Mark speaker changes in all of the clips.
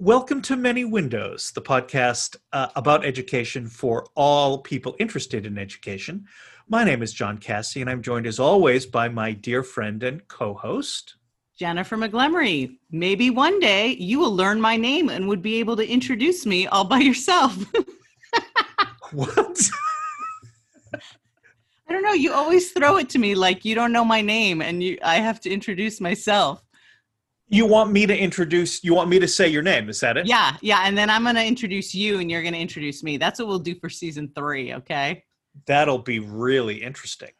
Speaker 1: Welcome to Many Windows, the podcast uh, about education for all people interested in education. My name is John Cassie, and I'm joined as always by my dear friend and co host,
Speaker 2: Jennifer McGlemery. Maybe one day you will learn my name and would be able to introduce me all by yourself.
Speaker 1: what?
Speaker 2: I don't know. You always throw it to me like you don't know my name and you I have to introduce myself.
Speaker 1: You want me to introduce, you want me to say your name, is that it?
Speaker 2: Yeah, yeah. And then I'm going to introduce you and you're going to introduce me. That's what we'll do for season three, okay?
Speaker 1: That'll be really interesting.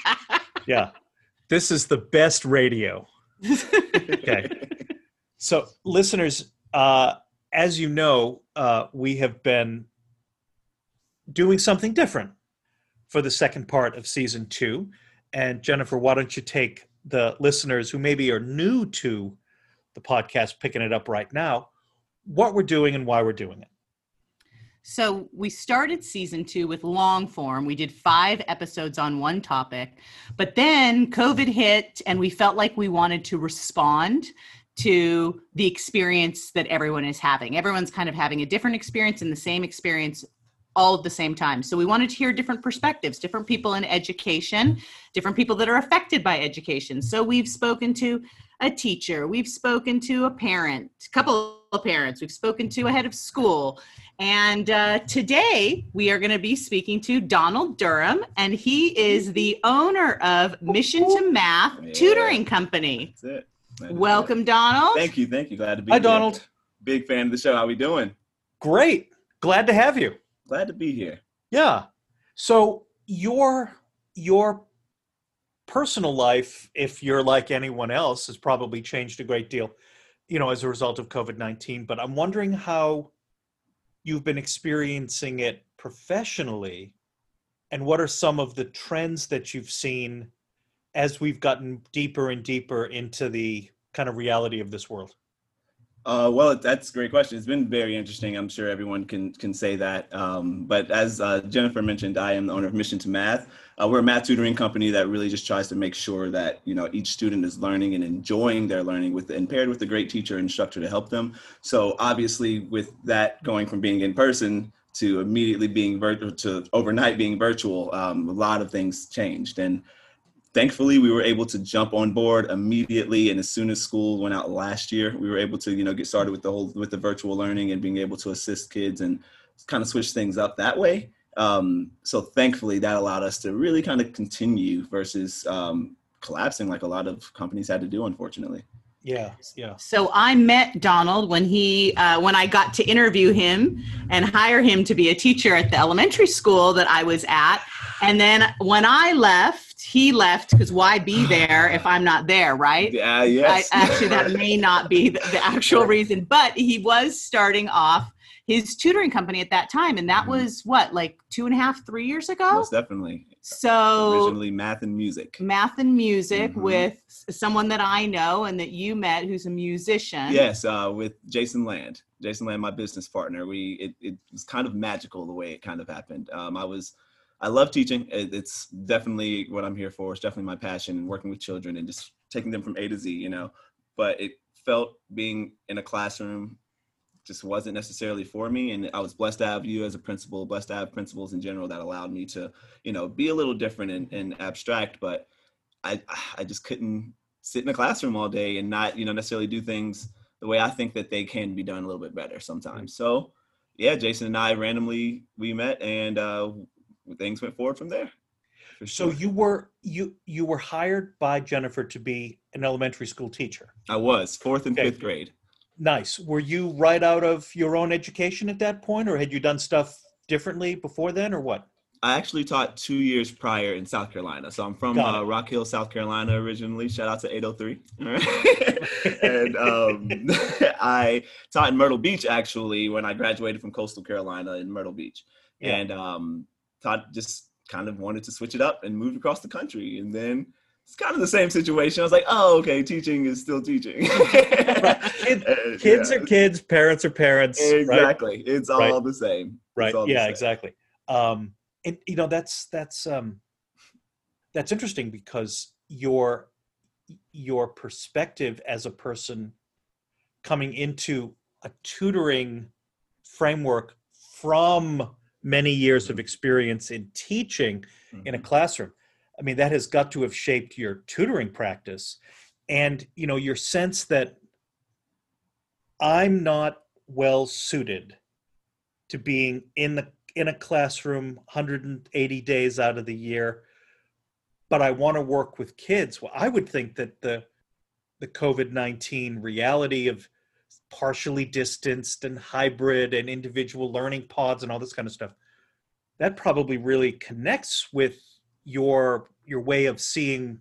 Speaker 1: yeah. This is the best radio. okay. So, listeners, uh, as you know, uh, we have been doing something different for the second part of season two. And Jennifer, why don't you take the listeners who maybe are new to the podcast, picking it up right now, what we're doing and why we're doing it?
Speaker 2: So we started season two with long form. We did five episodes on one topic, but then COVID hit and we felt like we wanted to respond to the experience that everyone is having. Everyone's kind of having a different experience and the same experience all at the same time. So we wanted to hear different perspectives, different people in education, different people that are affected by education. So we've spoken to a teacher, we've spoken to a parent, a couple of parents, we've spoken to a head of school. And uh, today we are going to be speaking to Donald Durham, and he is the owner of Mission to Math yeah, Tutoring Company.
Speaker 3: That's
Speaker 2: it. Welcome, Donald.
Speaker 3: Thank you. Thank you. Glad to be
Speaker 1: Hi,
Speaker 3: here.
Speaker 1: Hi, Donald.
Speaker 3: Big fan of the show. How are we doing?
Speaker 1: Great. Glad to have you.
Speaker 3: Glad to be here.
Speaker 1: Yeah. So your your personal life, if you're like anyone else, has probably changed a great deal, you know, as a result of COVID nineteen. But I'm wondering how you've been experiencing it professionally, and what are some of the trends that you've seen as we've gotten deeper and deeper into the kind of reality of this world.
Speaker 3: Uh, well, that's a great question. It's been very interesting. I'm sure everyone can can say that. Um, but as uh, Jennifer mentioned, I am the owner of Mission to Math. Uh, we're a math tutoring company that really just tries to make sure that you know each student is learning and enjoying their learning with and paired with a great teacher instructor to help them. So obviously, with that going from being in person to immediately being virtual to overnight being virtual, um, a lot of things changed and thankfully we were able to jump on board immediately and as soon as school went out last year we were able to you know get started with the whole with the virtual learning and being able to assist kids and kind of switch things up that way. Um, so thankfully that allowed us to really kind of continue versus um, collapsing like a lot of companies had to do unfortunately
Speaker 1: yeah yeah.
Speaker 2: So i met donald when he uh, when i got to interview him and hire him to be a teacher at the elementary school that i was at. And then when i left he left because why be there if i'm not there right?
Speaker 3: Yeah yes.
Speaker 2: I, actually that may not be the, the actual reason but he was starting off his tutoring company at that time and that mm-hmm. was what like two and a half three years ago?
Speaker 3: Most definitely
Speaker 2: so
Speaker 3: originally math and music.
Speaker 2: Math and music mm-hmm. with someone that i know and that you met who's a musician.
Speaker 3: Yes uh, with jason land. Jason land my business partner. We it, it was kind of magical the way it kind of happened. Um, i was i love teaching. It, it's definitely what i'm here for. It's definitely my passion and working with children and just taking them from a to z you know. But it felt being in a classroom just wasn't necessarily for me. And I was blessed to have you as a principal, blessed to have principals in general that allowed me to, you know, be a little different and, and abstract. But I, I just couldn't sit in a classroom all day and not, you know, necessarily do things the way I think that they can be done a little bit better sometimes. So, yeah, Jason and I randomly we met and uh, things went forward from there.
Speaker 1: So you were you you were hired by Jennifer to be an elementary school teacher.
Speaker 3: I was fourth and okay. fifth grade.
Speaker 1: Nice. Were you right out of your own education at that point, or had you done stuff differently before then, or what?
Speaker 3: I actually taught two years prior in South Carolina. So I'm from uh, Rock Hill, South Carolina originally. Shout out to 803. and um, I taught in Myrtle Beach actually when I graduated from Coastal Carolina in Myrtle Beach. Yeah. And um, taught just kind of wanted to switch it up and moved across the country. And then it's kind of the same situation. I was like, oh, okay, teaching is still teaching.
Speaker 1: Kid, kids yeah. are kids, parents are parents.
Speaker 3: Exactly.
Speaker 1: Right?
Speaker 3: It's all right. the same.
Speaker 1: Right. Yeah, exactly. Um, and you know, that's that's um that's interesting because your your perspective as a person coming into a tutoring framework from many years of experience in teaching in a
Speaker 3: Mhm.
Speaker 1: classroom i mean that has got to have shaped your tutoring practice. And you know your sense that i'm not well suited to being in the in a classroom 180 days out of the year but i want to work with kids well i would think that the the covid-19 reality of partially distanced and hybrid and individual learning pods and all this kind of stuff that probably really connects with your your way of seeing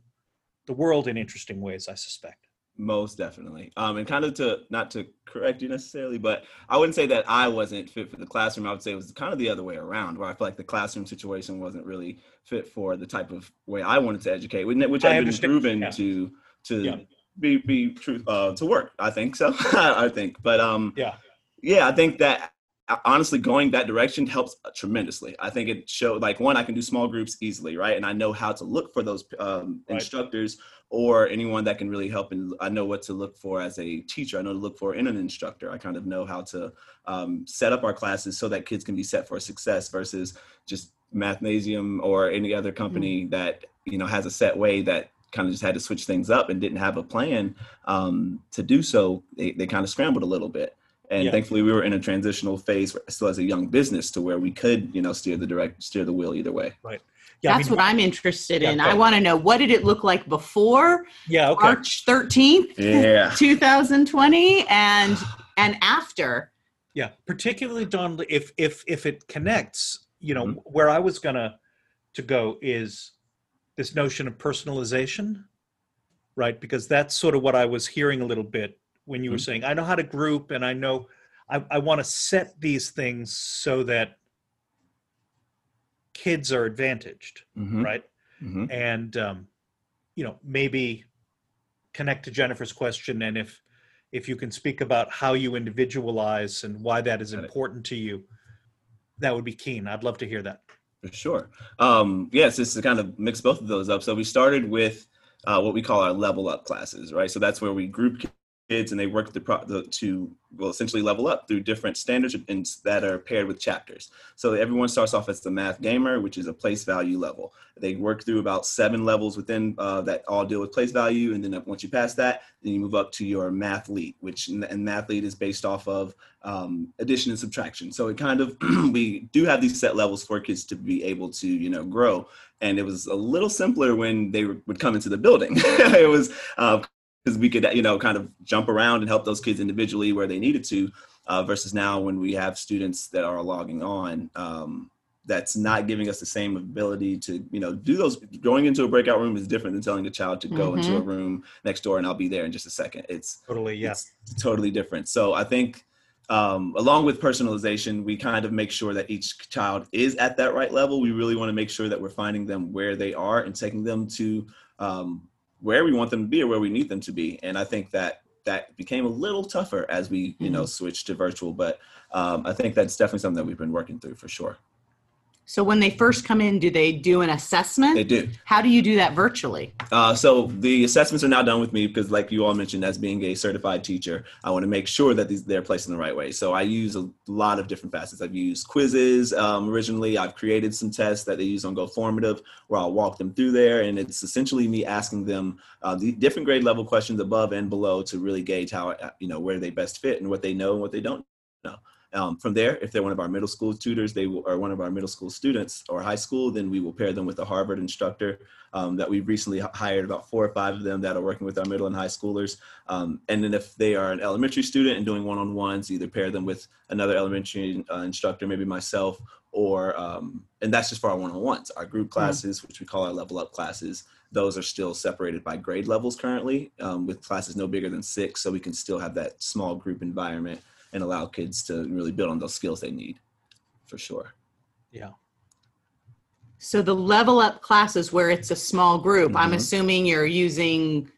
Speaker 1: the world in interesting ways i suspect
Speaker 3: Most definitely. Um, and kind of to not to correct you necessarily, but I wouldn't say that I wasn't fit for the classroom. I would say it was kind of the other way around, where I feel like the classroom situation wasn't really fit for the type of way I wanted to educate, which which
Speaker 1: I
Speaker 3: had been proven
Speaker 1: Yeah.
Speaker 3: to to
Speaker 1: Yeah.
Speaker 3: be be true uh, to work. I think so. I think, but um,
Speaker 1: yeah
Speaker 3: yeah, I think that honestly going that direction helps tremendously. I think it showed like one, I can do small groups easily, right? And I know how to look for those um,
Speaker 1: Right.
Speaker 3: instructors or anyone that can really help. And I know what to look for as a teacher. I know to look for in an instructor. I kind of know how to um, set up our classes so that kids can be set for success versus just Mathnasium or any other company that you know has a set way that kind of just had to switch things up and didn't have a plan um, to do so. They, they kind of scrambled a little bit. And
Speaker 1: Yeah.
Speaker 3: thankfully, we were in a transitional phase still as a young business to where we could, you know, steer the direct, steer the wheel either way.
Speaker 1: yeah I
Speaker 2: That's
Speaker 1: mean,
Speaker 2: what I'm interested
Speaker 1: Yeah,
Speaker 2: in.
Speaker 1: go
Speaker 2: I want to know what did it look like before
Speaker 1: yeah okay
Speaker 2: March 13th,
Speaker 3: Yeah.
Speaker 2: 2020 and and after.
Speaker 1: Yeah, particularly Don, if if if it connects, you know,
Speaker 3: Mhm.
Speaker 1: where I was gonna to go is this notion of personalization, right? Because that's sort of what I was hearing a little bit when you were
Speaker 3: Mhm.
Speaker 1: saying, I know how to group and I know I, I want to set these things so that kids are advantaged,
Speaker 3: Mhm.
Speaker 1: right?
Speaker 3: Mhm.
Speaker 1: and um, you know maybe connect to jennifer's question and if if you can speak about how you individualize and why that is important to you that would be keen i'd love to hear that
Speaker 3: For sure. Um, yes, this is kind of mix both of those up. So we started with uh, what we call our level up classes, right? So that's where we group kids and they work the, pro- the to well essentially level up through different standards and that are paired with chapters. So everyone starts off as the math gamer, which is a place value level. They work through about seven levels within uh, that all deal with place value, and then once you pass that, then you move up to your math lead, which and math lead is based off of um, addition and subtraction. So it kind of we do have these set levels for kids to be able to you know grow, and it was a little simpler when they would come into the building. it was because we could you know kind of jump around and help those kids individually where they needed to, uh, versus now when we have students that are logging on. Um, that's not giving us the same ability to you know do those going into a breakout room is different than telling a child to go into a room next door and i'll be there in just a second it's
Speaker 1: totally yeah
Speaker 3: totally different. So I think um, along with personalization, we kind of make sure that each child is at that right level. We really want to make sure that we're finding them where they are and taking them to um, where we want them to be or where we need them to be. And I think that that became a little tougher as we, you know, switched to virtual. But um, I think that's definitely something that we've been working through for sure.
Speaker 2: So when they first come in, do they do an assessment?
Speaker 3: They do.
Speaker 2: How do you do that virtually?
Speaker 3: Uh, so the assessments are now done with me because, like you all mentioned, as being a certified teacher, I want to make sure that these they're placed in the right way. So I use a lot of different facets. I've used quizzes um, originally. I've created some tests that they use on Go Formative, where I'll walk them through there, and it's essentially me asking them uh, the different grade level questions above and below to really gauge how uh, you know where they best fit and what they know and what they don't know. Um, from there, if they're one of our middle school tutors, they will, or one of our middle school students or high school, then we will pair them with a Harvard instructor um, that we've recently hired about four or five of them that are working with our middle and high schoolers. Um, and then if they are an elementary student and doing one-on-ones, either pair them with another elementary uh, instructor, maybe myself, or um, and that's just for our one-on-ones. Our group classes, which we call our level up classes, those are still separated by grade levels currently, um, with classes no bigger than six, so we can still have that small group environment and allow kids to really build on those skills they need, for sure.
Speaker 1: yeah
Speaker 2: So the level up classes where it's a small group, I'm
Speaker 3: Mhm.
Speaker 2: assuming you're using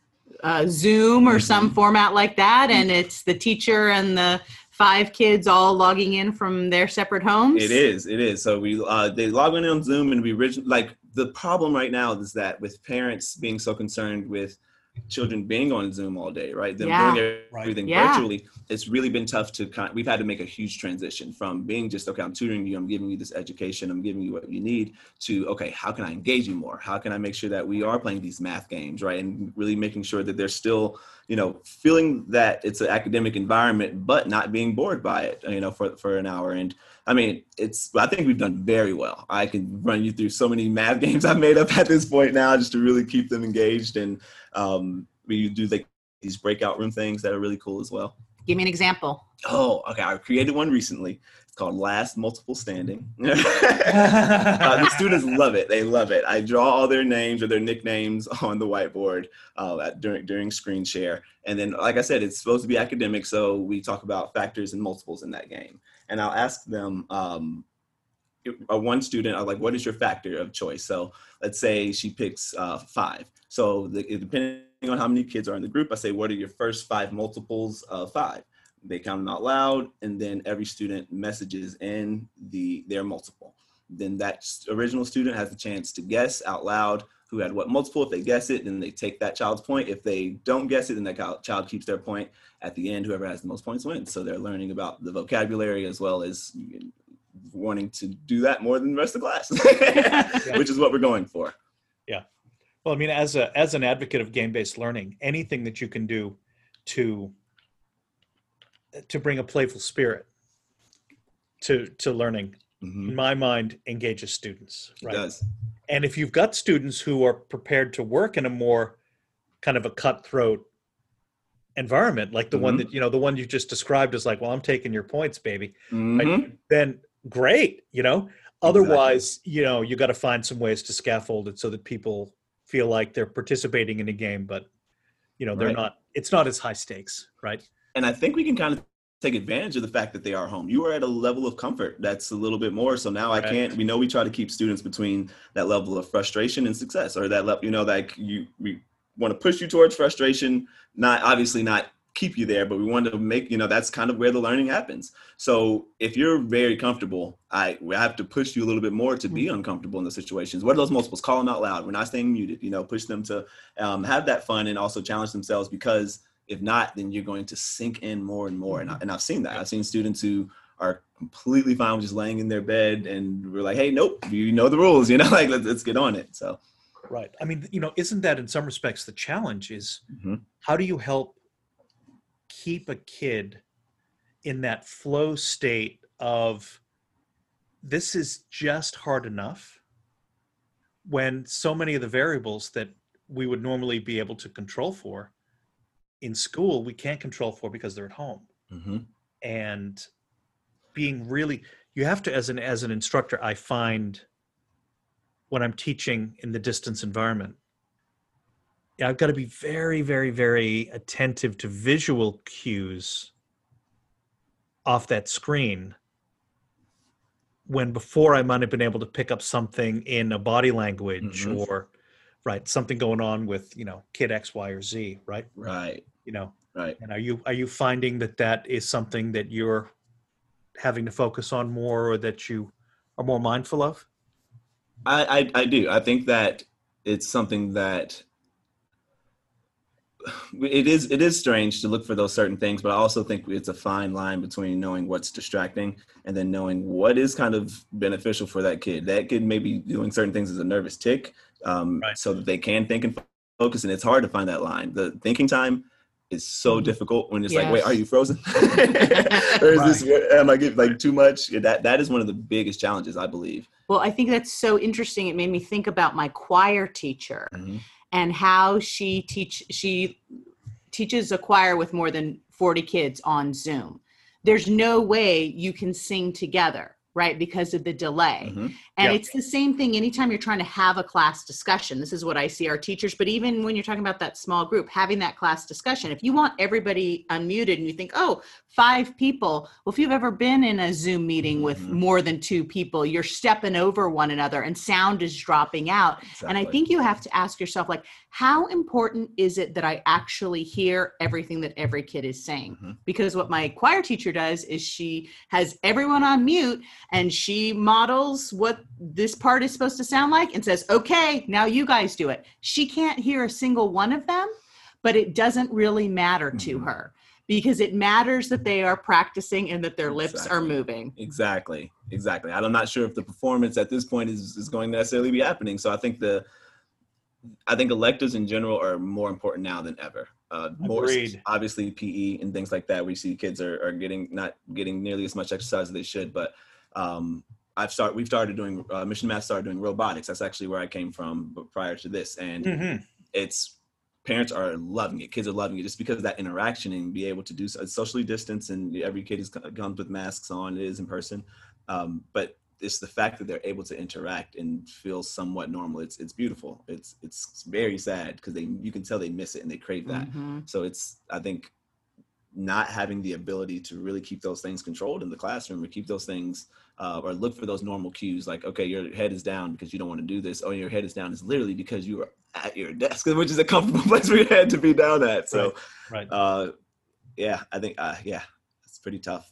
Speaker 2: uh, Zoom or some format like that, and it's the teacher and the five kids all logging in from their separate homes.
Speaker 3: It is. It is. So we uh, they log in on Zoom and we origin like the problem right now is that with parents being so concerned with children being on Zoom all day, right? Them
Speaker 2: Yeah.
Speaker 3: doing
Speaker 1: Right.
Speaker 3: everything
Speaker 2: Yeah.
Speaker 3: virtually. It's really been tough to kind. We've had to make a huge transition from being just okay. I'm tutoring you. I'm giving you this education. I'm giving you what you need. To okay, how can I engage you more? How can I make sure that we are playing these math games, right? And really making sure that they're still, you know, feeling that it's an academic environment, but not being bored by it, you know, for for an hour. And I mean, it's. I think we've done very well. I can run you through so many math games I've made up at this point now, just to really keep them engaged. And um, we do like these breakout room things that are really cool as well.
Speaker 2: Give me an example.
Speaker 3: Oh, okay. I created one recently. It's called Last Multiple Standing. uh, the students love it. They love it. I draw all their names or their nicknames on the whiteboard uh, at, during during screen share, and then, like I said, it's supposed to be academic, so we talk about factors and multiples in that game. And I'll ask them. Um, uh, one student, I'm like, "What is your factor of choice?" So let's say she picks uh, five. So the, depending on how many kids are in the group, I say, "What are your first five multiples of five? They count them out loud, and then every student messages in the their multiple. Then that original student has the chance to guess out loud who had what multiple. If they guess it, then they take that child's point. If they don't guess it, then that child keeps their point. At the end, whoever has the most points wins. So they're learning about the vocabulary as well as wanting to do that more than the rest of the class, which is what we're going for. Yeah.
Speaker 1: Well, I mean, as a as an advocate of game-based learning, anything that you can do to to bring a playful spirit to to learning,
Speaker 3: Mhm.
Speaker 1: in my mind, engages students.
Speaker 3: It
Speaker 1: Right.
Speaker 3: does.
Speaker 1: And if you've got students who are prepared to work in a more kind of a cutthroat environment, like the one
Speaker 3: Mhm.
Speaker 1: that you know, the one you just described as like, well, I'm taking your points, baby.
Speaker 3: Mhm.
Speaker 1: right, then great you know otherwise you know you got to find some ways to scaffold it so that people feel like they're participating in a game but you know they're
Speaker 3: Right.
Speaker 1: not it's not as high stakes right
Speaker 3: And I think we can kind of take advantage of the fact that they are home. You are at a level of comfort that's a little bit more. So now I can't. We know we try to keep students between that level of frustration and success, or that level. You know, like you we want to push you towards frustration, not obviously not keep you there, but we want to make you know that's kind of where the learning happens. So if you're very comfortable, I we have to push you a little bit more to be uncomfortable in those situations. What are those multiples? Call them out loud. We're not staying muted. You know, push them to um, have that fun and also challenge themselves because if not, then you're going to sink in more and more. And, I, and I've seen that. I've seen students who are completely fine with just laying in their bed and we're like, hey, nope, you know the rules, you know, like let's, let's get on it. So
Speaker 1: right i mean you know isn't that in some respects the challenge is
Speaker 3: Mhm.
Speaker 1: how do you help keep a kid in that flow state of this is just hard enough when so many of the variables that we would normally be able to control for in school we can't control for because they're at home
Speaker 3: Mhm.
Speaker 1: and being really you have to as an as an instructor i find when i'm teaching in the distance environment i've got to be very very very attentive to visual cues off that screen when before i might have been able to pick up something in a body language
Speaker 3: Mhm.
Speaker 1: or right something going on with you know kid x y or z right
Speaker 3: right,
Speaker 1: you know
Speaker 3: right.
Speaker 1: and are you are you finding that that is something that you're having to focus on more, or that you are more mindful of?
Speaker 3: I, I, I do. I think that it's something that it is it is strange to look for those certain things, but I also think it's a fine line between knowing what's distracting and then knowing what is kind of beneficial for that kid. That kid may be doing certain things as a nervous tic, um,
Speaker 1: Right.
Speaker 3: so that they can think and focus, and it's hard to find that line. The thinking time is so
Speaker 1: Mhm.
Speaker 3: difficult when it's like, wait, are you frozen? or is this am I getting like too much? That that is one of the biggest challenges, I believe.
Speaker 2: Well, I think that's so interesting. It made me think about my choir teacher
Speaker 3: Mhm.
Speaker 2: And how she teach she teaches a choir with more than 40 kids on Zoom. There's no way you can sing together, right? Because of the delay.
Speaker 3: Mhm.
Speaker 2: And
Speaker 1: Yeah.
Speaker 2: it's the same thing anytime you're trying to have a class discussion. This is what I see our teachers, but even when you're talking about that small group, having that class discussion, if you want everybody unmuted and you think, oh, five people, well, if you've ever been in a Zoom meeting with
Speaker 3: Mhm.
Speaker 2: more than two people, you're stepping over one another and sound is dropping out. And I think you have to ask yourself, like, how important is it that I actually hear everything that every kid is saying?
Speaker 3: Mhm.
Speaker 2: Because what my choir teacher does is she has everyone on mute and she models what this part is supposed to sound like and says, okay, now you guys do it. She can't hear a single one of them, but it doesn't really matter to
Speaker 3: Mhm.
Speaker 2: her because it matters that they are practicing and that their lips are moving.
Speaker 3: Exactly, exactly. I'm not sure if the performance at this point is, is going to necessarily be happening. So I think the, I think electives in general are more important now than ever. Uh, more
Speaker 1: Agreed.
Speaker 3: obviously PE and things like that. We see kids are, are getting not getting nearly as much exercise as they should. But um, I've started. We've started doing uh, Mission Math started doing robotics. That's actually where I came from prior to this, and
Speaker 1: Mhm.
Speaker 3: it's parents are loving it kids are loving it just because of that interaction and be able to do so socially distanced and every kid is comes with masks on it is in person. Um, but it's the fact that they're able to interact and feel somewhat normal it's it's beautiful. It's it's very sad because they you can tell they miss it and they crave that.
Speaker 2: Mhm.
Speaker 3: so it's i think not having the ability to really keep those things controlled in the classroom or keep those things uh, or look for those normal cues like okay your head is down because you don't want to do this or your head is down is literally because you are at your desk which is a comfortable place for your head to be down at so
Speaker 1: Right.
Speaker 3: uh, yeah i think uh, yeah it's pretty tough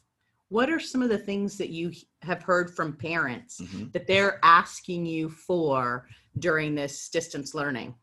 Speaker 2: What are some of the things that you have heard from parents
Speaker 3: Mhm.
Speaker 2: that they're asking you for during this distance learning?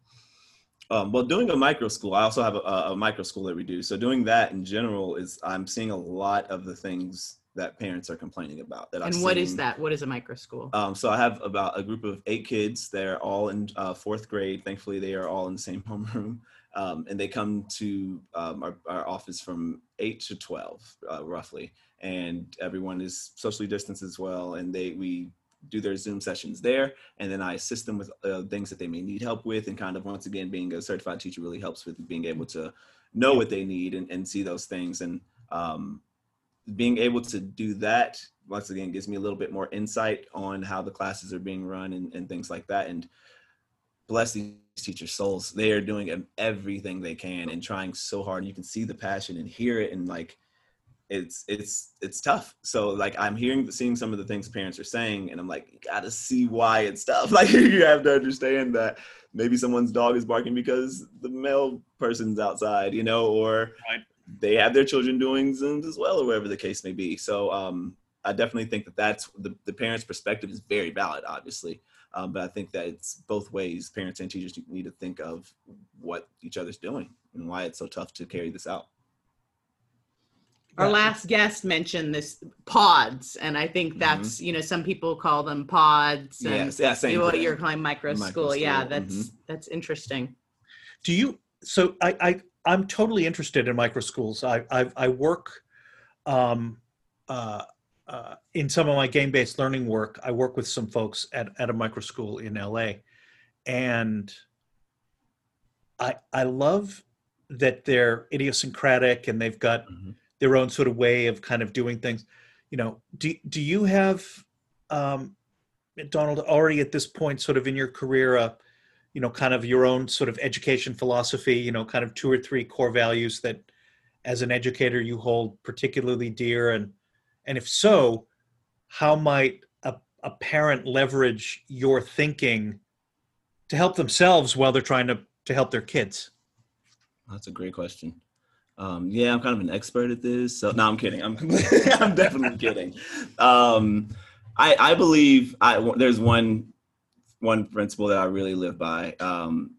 Speaker 3: Um, well, doing a micro school, I also have a, a micro school that we do. So doing that in general is I'm seeing a lot of the things that parents are complaining about. That I've
Speaker 2: And what is
Speaker 3: seen.
Speaker 2: that? What is a micro school?
Speaker 3: Um, so I have about a group of eight kids. They're all in uh, fourth grade. Thankfully, they are all in the same homeroom, um, and they come to um, our, our office from eight to twelve, uh, roughly. And everyone is socially distanced as well. And they we do their Zoom sessions there, and then I assist them with uh, things that they may need help with. And kind of once again, being a certified teacher really helps with being able to know what they need and, and see those things. And um, being able to do that once again gives me a little bit more insight on how the classes are being run and, and things like that. And bless these teachers souls they are doing everything they can and trying so hard. You can see the passion and hear it and like it's it's it's tough. So like i'm hearing seeing some of the things parents are saying and i'm like you gotta see why it's tough like you have to understand that maybe someone's dog is barking because the mail person's outside you know or
Speaker 1: Right.
Speaker 3: They have their children doing zooms as well or whatever the case may be so um i definitely think that that's the, the parents perspective is very valid obviously um, but i think that it's both ways parents and teachers need to think of what each other's doing and why it's so tough to carry this out
Speaker 2: Our
Speaker 1: Yeah.
Speaker 2: last guest mentioned this pods, and I think
Speaker 3: Mm-hmm.
Speaker 2: that's you know some people call them pods, and
Speaker 3: yes yeah same
Speaker 2: what
Speaker 3: thing.
Speaker 2: you're calling micro,
Speaker 3: Micro
Speaker 2: school. Yeah,
Speaker 3: school,
Speaker 2: that's
Speaker 3: mhm.
Speaker 2: that's interesting.
Speaker 1: Do you? So I, I I'm totally interested in micro schools. I I, I work um, uh, uh, in some of my game based learning work. I work with some folks at at a micro school in LA, and I I love that they're idiosyncratic and they've got
Speaker 3: Mhm.
Speaker 1: their own sort of way of kind of doing things. You know, do do you have um, Donald already at this point, sort of in your career, uh, you know, kind of your own sort of education philosophy? You know, kind of two or three core values that, as an educator, you hold particularly dear, and and if so, how might a, a parent leverage your thinking to help themselves while they're trying to to help their kids?
Speaker 3: That's a great question. Um, yeah, I'm kind of an expert at this. So no, I'm kidding. I'm I'm definitely kidding. Um, I I believe I there's one one principle that I really live by, um,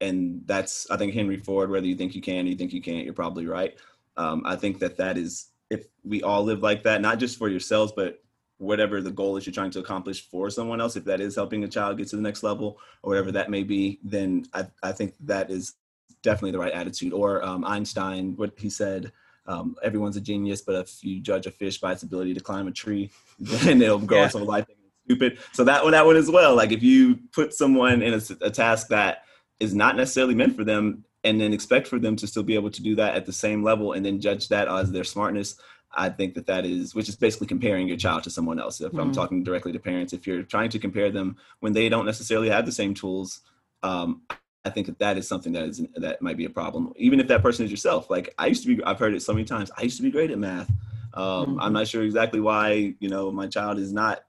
Speaker 3: and that's I think Henry Ford. Whether you think you can, or you think you can't, you're probably right. Um, I think that that is if we all live like that, not just for yourselves, but whatever the goal is you're trying to accomplish for someone else, if that is helping a child get to the next level or whatever that may be, then I, I think that is definitely the right attitude. Or um, Einstein, what he said, um, everyone's a genius, but if you judge a fish by its ability to climb a tree, then it'll grow
Speaker 1: Yeah.
Speaker 3: its whole life stupid. So that one, that one as well. Like if you put someone in a task that is not necessarily meant for them, and then expect for them to still be able to do that at the same level, and then judge that as their smartness, I think that that is, which is basically comparing your child to someone else. If I'm
Speaker 2: Mhm.
Speaker 3: talking directly to parents, if you're trying to compare them when they don't necessarily have the same tools, um, I think that that is something that is that might be a problem. Even if that person is yourself. Like I used to be, I've heard it so many times. I used to be great at math. Um,
Speaker 2: Mhm.
Speaker 3: I'm not sure exactly why you know my child is not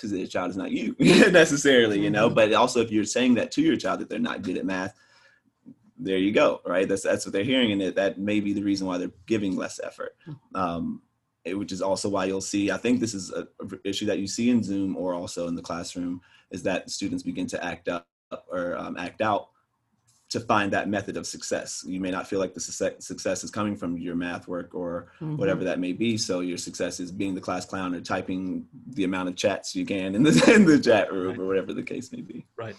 Speaker 3: because the child is not you necessarily. You know,
Speaker 2: Mhm.
Speaker 3: but also if you're saying that to your child that they're not good at math, there you go. Right. That's that's what they're hearing, and that may be the reason why they're giving less effort. Um, it- which is also why you'll see. I think this is a, a issue that you see in Zoom or also in the classroom is that students begin to act up or um, act out to find that method of success. You may not feel like the success is coming from your math work or mm-hmm. whatever that may be. So your success is being the class clown or typing the amount of chats you can in the in the chat room right. or whatever the case may be.
Speaker 1: Right.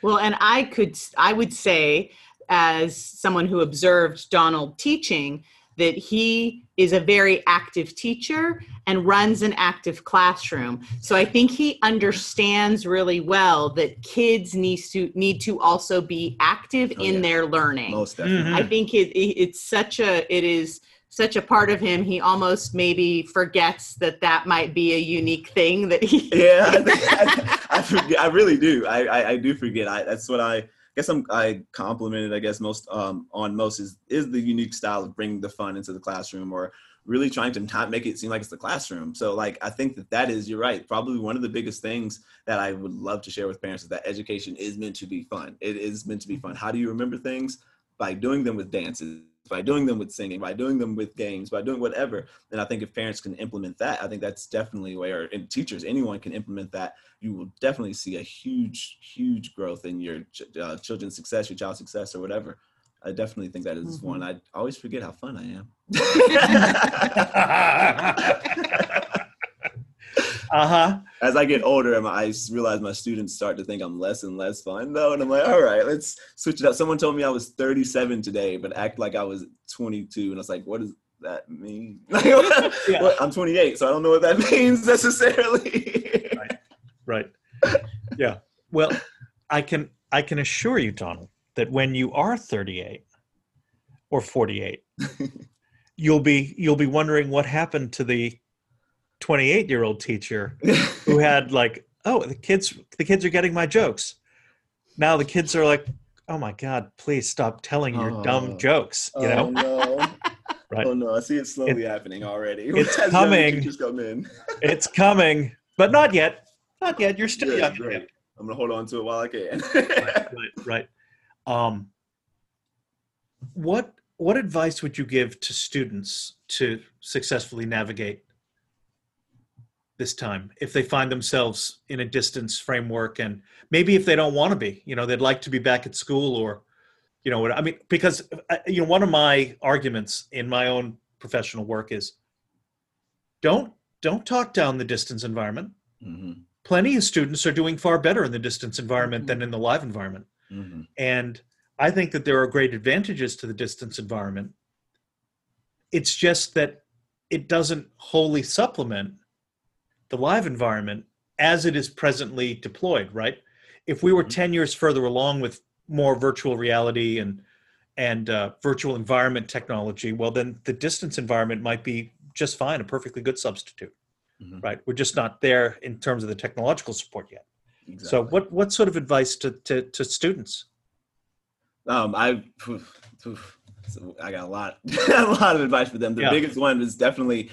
Speaker 2: Well, and I could I would say as someone who observed Donald teaching that he is a very active teacher and runs an active classroom. So I think he understands really well that kids need to need to also be active oh, in yeah. their learning.
Speaker 3: Most definitely.
Speaker 2: Mm-hmm. I think it, it, it's such a it is such a part of him he almost maybe forgets that that might be a unique thing that he
Speaker 3: yeah I, I, I, forget i really do I, I, I do forget I, that's what i guess I'm, I complimented, I guess most um, on most is is the unique style of bringing the fun into the classroom or really trying to not make it seem like it's the classroom. So like I think that that is you're right. Probably one of the biggest things that I would love to share with parents is that education is meant to be fun. It is meant to be fun. How do you remember things? By doing them with dances, by doing them with singing, by doing them with games, by doing whatever. And I think if parents can implement that, I think that's definitely where, and teachers, anyone can implement that, you will definitely see a huge, huge growth in your uh, children's success, your child's success, or whatever. I definitely think that is mm-hmm. one. I always forget how fun I am.
Speaker 1: uh huh.
Speaker 3: As I get older, I realize my students start to think I'm less and less fun, though. And I'm like, all right, let's switch it up. Someone told me I was 37 today, but act like I was 22. And I was like, what does that mean? yeah. well, I'm 28, so I don't know what that means necessarily.
Speaker 1: right. Right. Yeah. Well, I can I can assure you, Donald, that when you are 38 or 48, you'll be you'll be wondering what happened to the 28 year old teacher who had like, oh, the kids the kids are getting my jokes. Now the kids are like, oh my god, please stop telling your oh. dumb jokes. You
Speaker 3: oh,
Speaker 1: know.
Speaker 3: No. right. Oh no, I see it slowly it, happening already.
Speaker 1: It's coming.
Speaker 3: Come in.
Speaker 1: it's coming, but not yet. Not yet. You're still
Speaker 3: yeah, young. I'm gonna hold on to it while I
Speaker 1: can. right, right, right. Um, what what advice would you give to students to successfully navigate this time if they find themselves in a distance framework and maybe if they don't want to be you know they'd like to be back at school or you know what i mean because uh, you know one of my arguments in my own professional work is don't don't talk down the distance environment mm-hmm. plenty of students are doing far better in the distance environment mm-hmm. than in the live environment mm-hmm. and i think that there are great advantages to the distance environment it's just that it doesn't wholly supplement the live environment as it is presently deployed, right? If we were mm-hmm. 10 years further along with more virtual reality and and uh, virtual environment technology, well, then the distance environment might be just fine, a perfectly good substitute, mm-hmm. right? We're just not there in terms of the technological support yet. Exactly. So, what what sort of advice to to, to students?
Speaker 3: Um, I I got a lot a lot of advice for them. The yeah. biggest one is definitely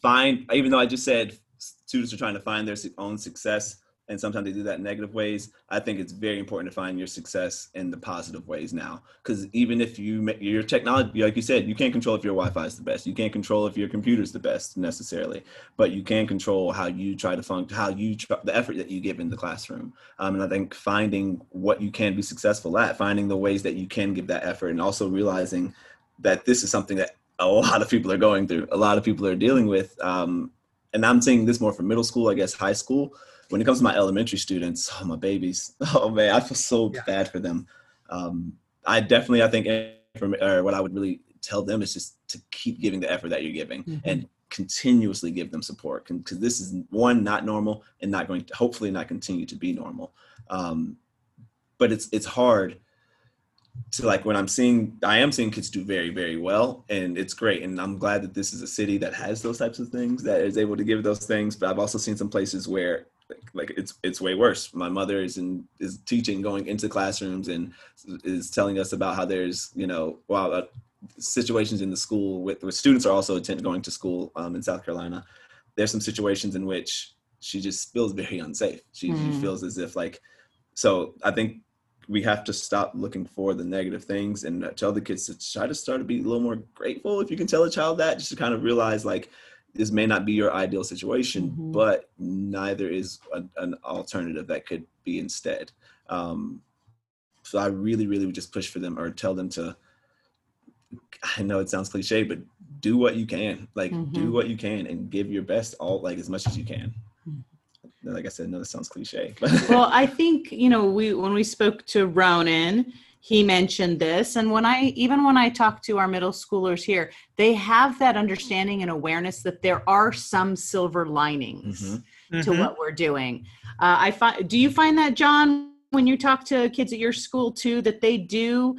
Speaker 3: find, even though I just said students are trying to find their own success and sometimes they do that in negative ways i think it's very important to find your success in the positive ways now. Because even if you your technology like you said you can't control if your wi-fi is the best. You can't control if your computer is the best necessarily but you can control how you try to function how you try, the effort that you give in the classroom. Um, and i think finding what you can be successful at finding the ways that you can give that effort and also realizing that this is something that a lot of people are going through a lot of people are dealing with um, and I'm saying this more for middle school, I guess high school. When it comes to my elementary students, oh my babies, oh man, I feel so yeah. bad for them. Um, I definitely, I think, or what I would really tell them is just to keep giving the effort that you're giving mm-hmm. and continuously give them support because this is one not normal and not going to hopefully not continue to be normal. Um, but it's it's hard to like when I'm seeing I am seeing kids do very very well and it's great and I'm glad that this is a city that has those types of things that is able to give those things but I've also seen some places where like, like it's it's way worse. My mother is in is teaching going into classrooms and is telling us about how there's you know wow uh, situations in the school with, with students are also attend, going to school um, in South Carolina. There's some situations in which she just feels very unsafe. She, mm. she feels as if like so I think we have to stop looking for the negative things and tell the kids to try to start to be a little more grateful if you can tell a child that just to kind of realize like this may not be your ideal situation mm-hmm. but neither is a, an alternative that could be instead um, so I really, really would just push for them or tell them to. I know it sounds cliche, but do what you can. Like
Speaker 2: Mhm.
Speaker 3: do what you can and give your best all like as much as you can. Like I said, no, that sounds cliche.
Speaker 2: well, I think you know we when we spoke to Ronan, he mentioned this, and when I even when I talk to our middle schoolers here, they have that understanding and awareness that there are some silver linings
Speaker 3: Mhm.
Speaker 2: to
Speaker 1: Mhm.
Speaker 2: what we're doing. Uh, I find. Do you find that, John, when you talk to kids at your school too, that they do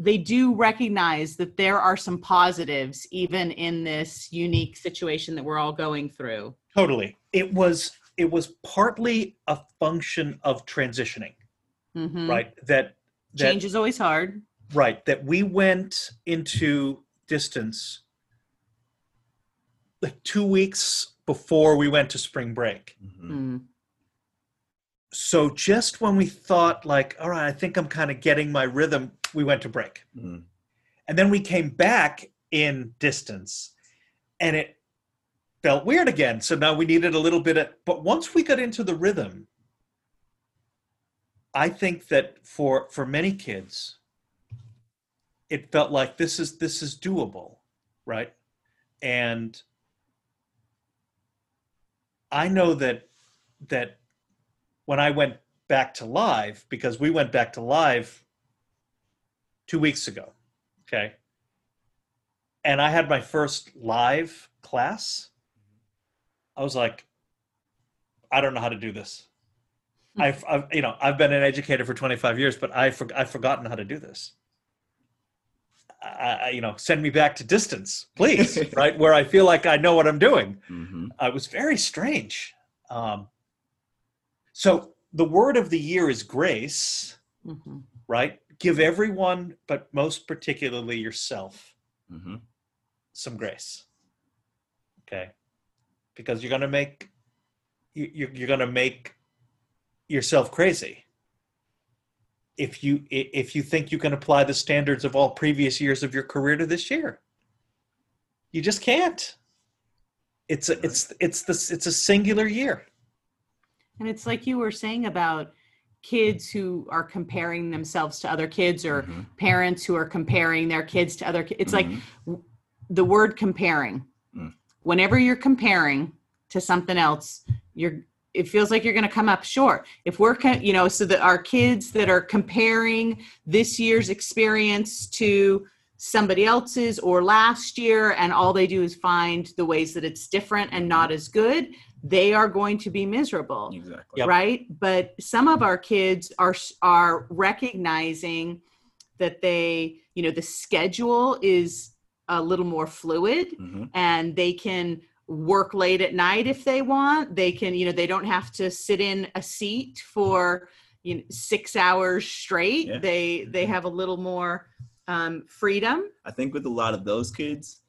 Speaker 2: they do recognize that there are some positives even in this unique situation that we're all going through.
Speaker 1: Totally. It was it was partly a function of transitioning,
Speaker 2: Mhm.
Speaker 1: right? That that
Speaker 2: Change is always hard.
Speaker 1: right that we went into distance like two weeks before we went to spring break.
Speaker 3: Mhm.
Speaker 2: Mm.
Speaker 1: So just when we thought like, all right, I think I'm kind of getting my rhythm, we went to break.
Speaker 3: Mhm.
Speaker 1: And then we came back in distance and it felt weird again. So now we needed a little bit of, but once we got into the rhythm, I think that for for many kids, it felt like this is this is doable, right? And I know that that when I went back to live, because we went back to live two weeks ago, okay, and I had my first live class, I was like, I don't know how to do this. I've, I've, you know, I've been an educator for 25 years, but I for, I've forgotten how to do this. I, I, you know, send me back to distance, please, right where I feel like I know what I'm doing.
Speaker 3: Mhm.
Speaker 1: Uh, it was very strange. Um, so the word of the year is grace,
Speaker 2: Mhm.
Speaker 1: right? Give everyone, but most particularly yourself,
Speaker 3: Mhm.
Speaker 1: some grace. Okay, because you're gonna make you, you- you're gonna make yourself crazy if you if you think you can apply the standards of all previous years of your career to this year. You just can't. It's a it's it's this it's a singular year.
Speaker 2: And it's like you were saying about kids who are comparing themselves to other kids or
Speaker 3: Mhm.
Speaker 2: parents who are comparing their kids to other kids. It's like
Speaker 3: Mhm.
Speaker 2: the word comparing. Whenever you're comparing to something else, you're it feels like you're going to come up short. If we're you know so that our kids that are comparing this year's experience to somebody else's or last year and all they do is find the ways that it's different and not as good, they are going to be miserable
Speaker 3: exactly.
Speaker 1: Yep.
Speaker 2: right but some of our kids are are recognizing that they you know the schedule is a little more fluid
Speaker 3: Mhm.
Speaker 2: and they can work late at night if they want they can you know they don't have to sit in a seat for you know 6 hours straight
Speaker 3: Yeah.
Speaker 2: they they have a little more um freedom
Speaker 3: I think with a lot of those kids,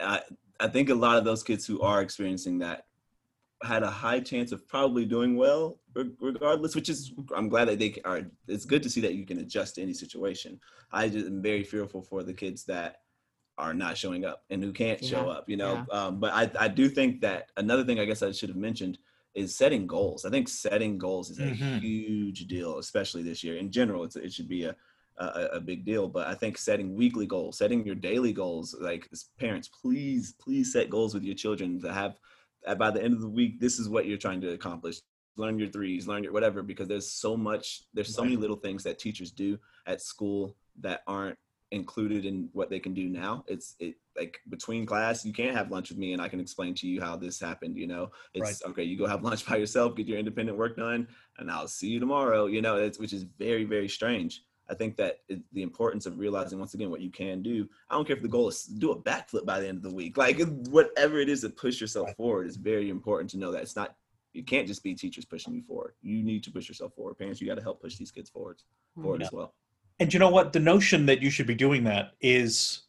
Speaker 3: I, I think a lot of those kids who are experiencing that had a high chance of probably doing well regardless, which is, I'm glad that they are, it's good to see that you can adjust to any situation. I just am very fearful for the kids that are not showing up and who can't show up, you know? Um, but I, I do think that another thing I guess I should have mentioned is setting goals. I think setting goals is a
Speaker 1: Mhm.
Speaker 3: huge deal, especially this year. In general, it's, it should be a, a, a big deal. But I think setting weekly goals, setting your daily goals, like as parents, please, please set goals with your children to have by the end of the week, this is what you're trying to accomplish. Learn your threes, learn your whatever, because there's so much, there's so many little things that teachers do at school that aren't included in what they can do now. It's it like between class, you can't have lunch with me and I can explain to you how this happened. You know, it's okay, you go have lunch by yourself, get your independent work done, and I'll see you tomorrow. You know, it's which is very, very strange. I think that it, the importance of realizing once again what you can do. I don't care if the goal is to do a backflip by the end of the week. Like whatever it is to push yourself
Speaker 1: Right.
Speaker 3: forward is very important to know that it's not. You can't just be teachers pushing you forward. You need to push yourself forward. Parents, you got to help push these kids forward, mm-hmm. forward
Speaker 1: Yeah.
Speaker 3: as well.
Speaker 1: And you know what? The notion that you should be doing that is,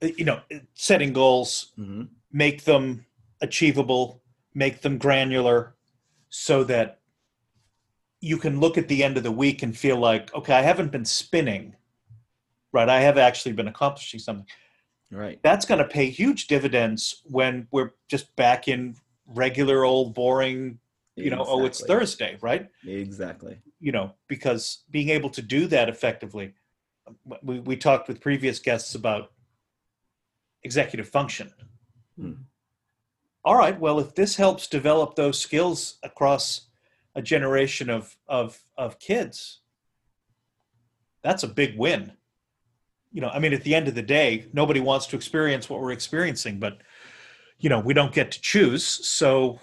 Speaker 1: you know, setting goals,
Speaker 3: Mm-hmm.
Speaker 1: make them achievable, make them granular, so that you can look at the end of the week and feel like, okay, I haven't been spinning, right? I have actually been accomplishing something.
Speaker 3: Right.
Speaker 1: That's going to pay huge dividends when we're just back in regular old boring you know oh it's thursday right
Speaker 3: Exactly.
Speaker 1: you know because being able to do that effectively we, we talked with previous guests about executive function
Speaker 3: Hmm.
Speaker 1: all right well if this helps develop those skills across a generation of of of kids that's a big win you know i mean at the end of the day nobody wants to experience what we're experiencing but you know we don't get to choose so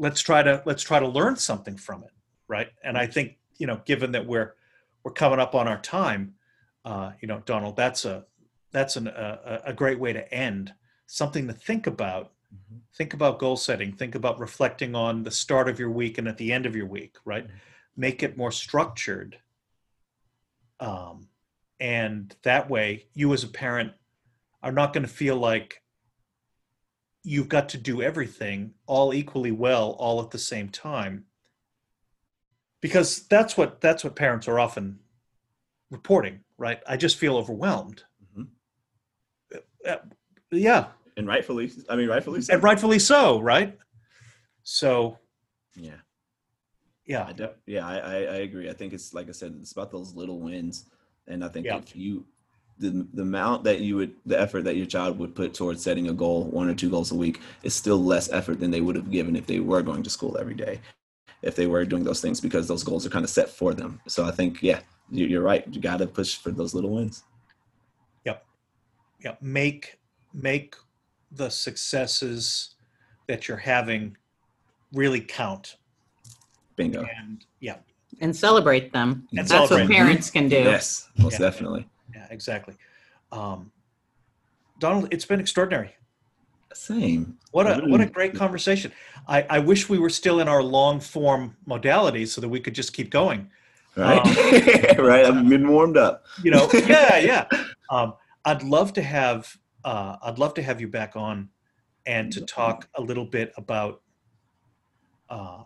Speaker 1: let's try to let's try to learn something from it right? And i think you know given that we're we're coming up on our time uh you know donald that's a that's an, a, a great way to end. Something to think about.
Speaker 3: Mhm.
Speaker 1: think about goal setting. Think about reflecting on the start of your week and at the end of your week right?
Speaker 3: Mhm.
Speaker 1: make it more structured um, and that way you as a parent are not going to feel like you've got to do everything all equally well all at the same time because that's what that's what parents are often reporting right i just feel overwhelmed
Speaker 3: Mhm.
Speaker 1: Uh, yeah
Speaker 3: And rightfully, I mean, rightfully so.
Speaker 1: and rightfully so right so
Speaker 3: Yeah.
Speaker 1: yeah
Speaker 3: I de- yeah, I, I, I agree. I think it's like I said, it's about those little wins, and I think
Speaker 1: Yeah.
Speaker 3: if you the the amount that you would the effort that your child would put towards setting a goal, one or two goals a week, is still less effort than they would have given if they were going to school every day, if they were doing those things because those goals are kind of set for them. So I think yeah, you- you're right. You got to push for those little wins.
Speaker 1: Yep yeah make make the successes that you're having really count
Speaker 3: Bingo.
Speaker 1: and yeah
Speaker 2: And celebrate them.
Speaker 1: And
Speaker 2: That's
Speaker 1: celebrate.
Speaker 2: what parents can do.
Speaker 3: Yes, most
Speaker 1: Yeah.
Speaker 3: definitely.
Speaker 1: Yeah exactly um donald it's been extraordinary
Speaker 3: Same.
Speaker 1: what a what a great conversation i i wish we were still in our long form modality so that we could just keep going
Speaker 3: Right.
Speaker 1: Um,
Speaker 3: right. I've been warmed up.
Speaker 1: you know yeah yeah um i'd love to have uh i'd love to have you back on and to talk a little bit about uh,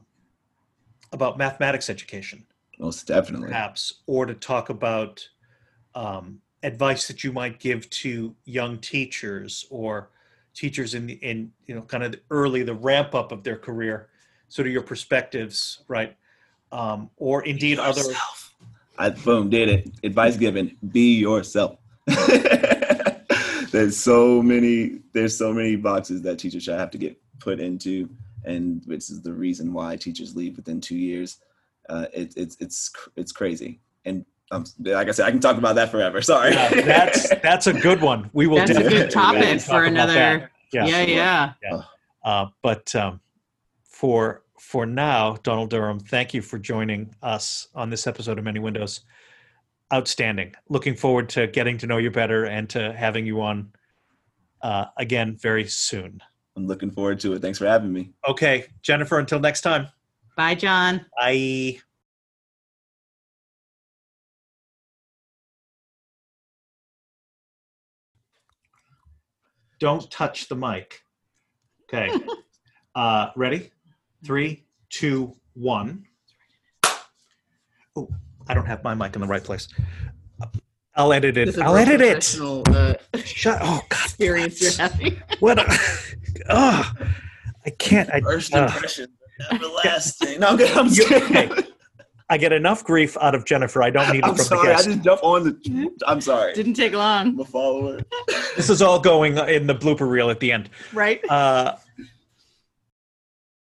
Speaker 1: about mathematics education
Speaker 3: Most definitely.
Speaker 1: perhaps or to talk about um, advice that you might give to young teachers or teachers in the in you know kind of early the ramp up of their career sort of your perspectives right um, or indeed other
Speaker 3: I boom did it. Advice given: be yourself. there's so many. There's so many boxes that teachers should have to get put into, and which is the reason why teachers leave within two years. Uh, it, it's it's it's crazy, and um, like I said, I can talk about that forever. Sorry.
Speaker 1: Yeah, that's that's a good one we will do.
Speaker 2: That's a good topic
Speaker 1: talk
Speaker 2: for
Speaker 1: about that.
Speaker 2: another.
Speaker 1: Yeah.
Speaker 2: Yeah, yeah.
Speaker 1: Uh, but um, for for now, Donald Durham, thank you for joining us on this episode of Many Windows. Outstanding. Looking forward to getting to know you better and to having you on uh, again very soon.
Speaker 3: I'm looking forward to it. Thanks for having me.
Speaker 1: Okay, Jennifer. Until next time.
Speaker 2: Bye, John.
Speaker 1: Bye. Don't touch the mic. Okay. uh, ready? Three, two, one. Oh, I don't have my mic in the right place. I'll edit it. I'll edit it.
Speaker 2: Uh,
Speaker 1: Shut. Oh God.
Speaker 2: experience you're having.
Speaker 1: What? A, oh, I can't. I,
Speaker 3: First
Speaker 1: uh,
Speaker 3: impression, everlasting. No, I'm good. I'm
Speaker 1: okay. I get enough grief out of Jennifer. I don't need it
Speaker 3: I'm
Speaker 1: from the
Speaker 3: sorry. I
Speaker 1: guest.
Speaker 3: just jump on the. I'm sorry.
Speaker 2: Didn't take long,
Speaker 3: I'm a follower.
Speaker 1: This is all going in the blooper reel at the end.
Speaker 2: right?
Speaker 1: Uh,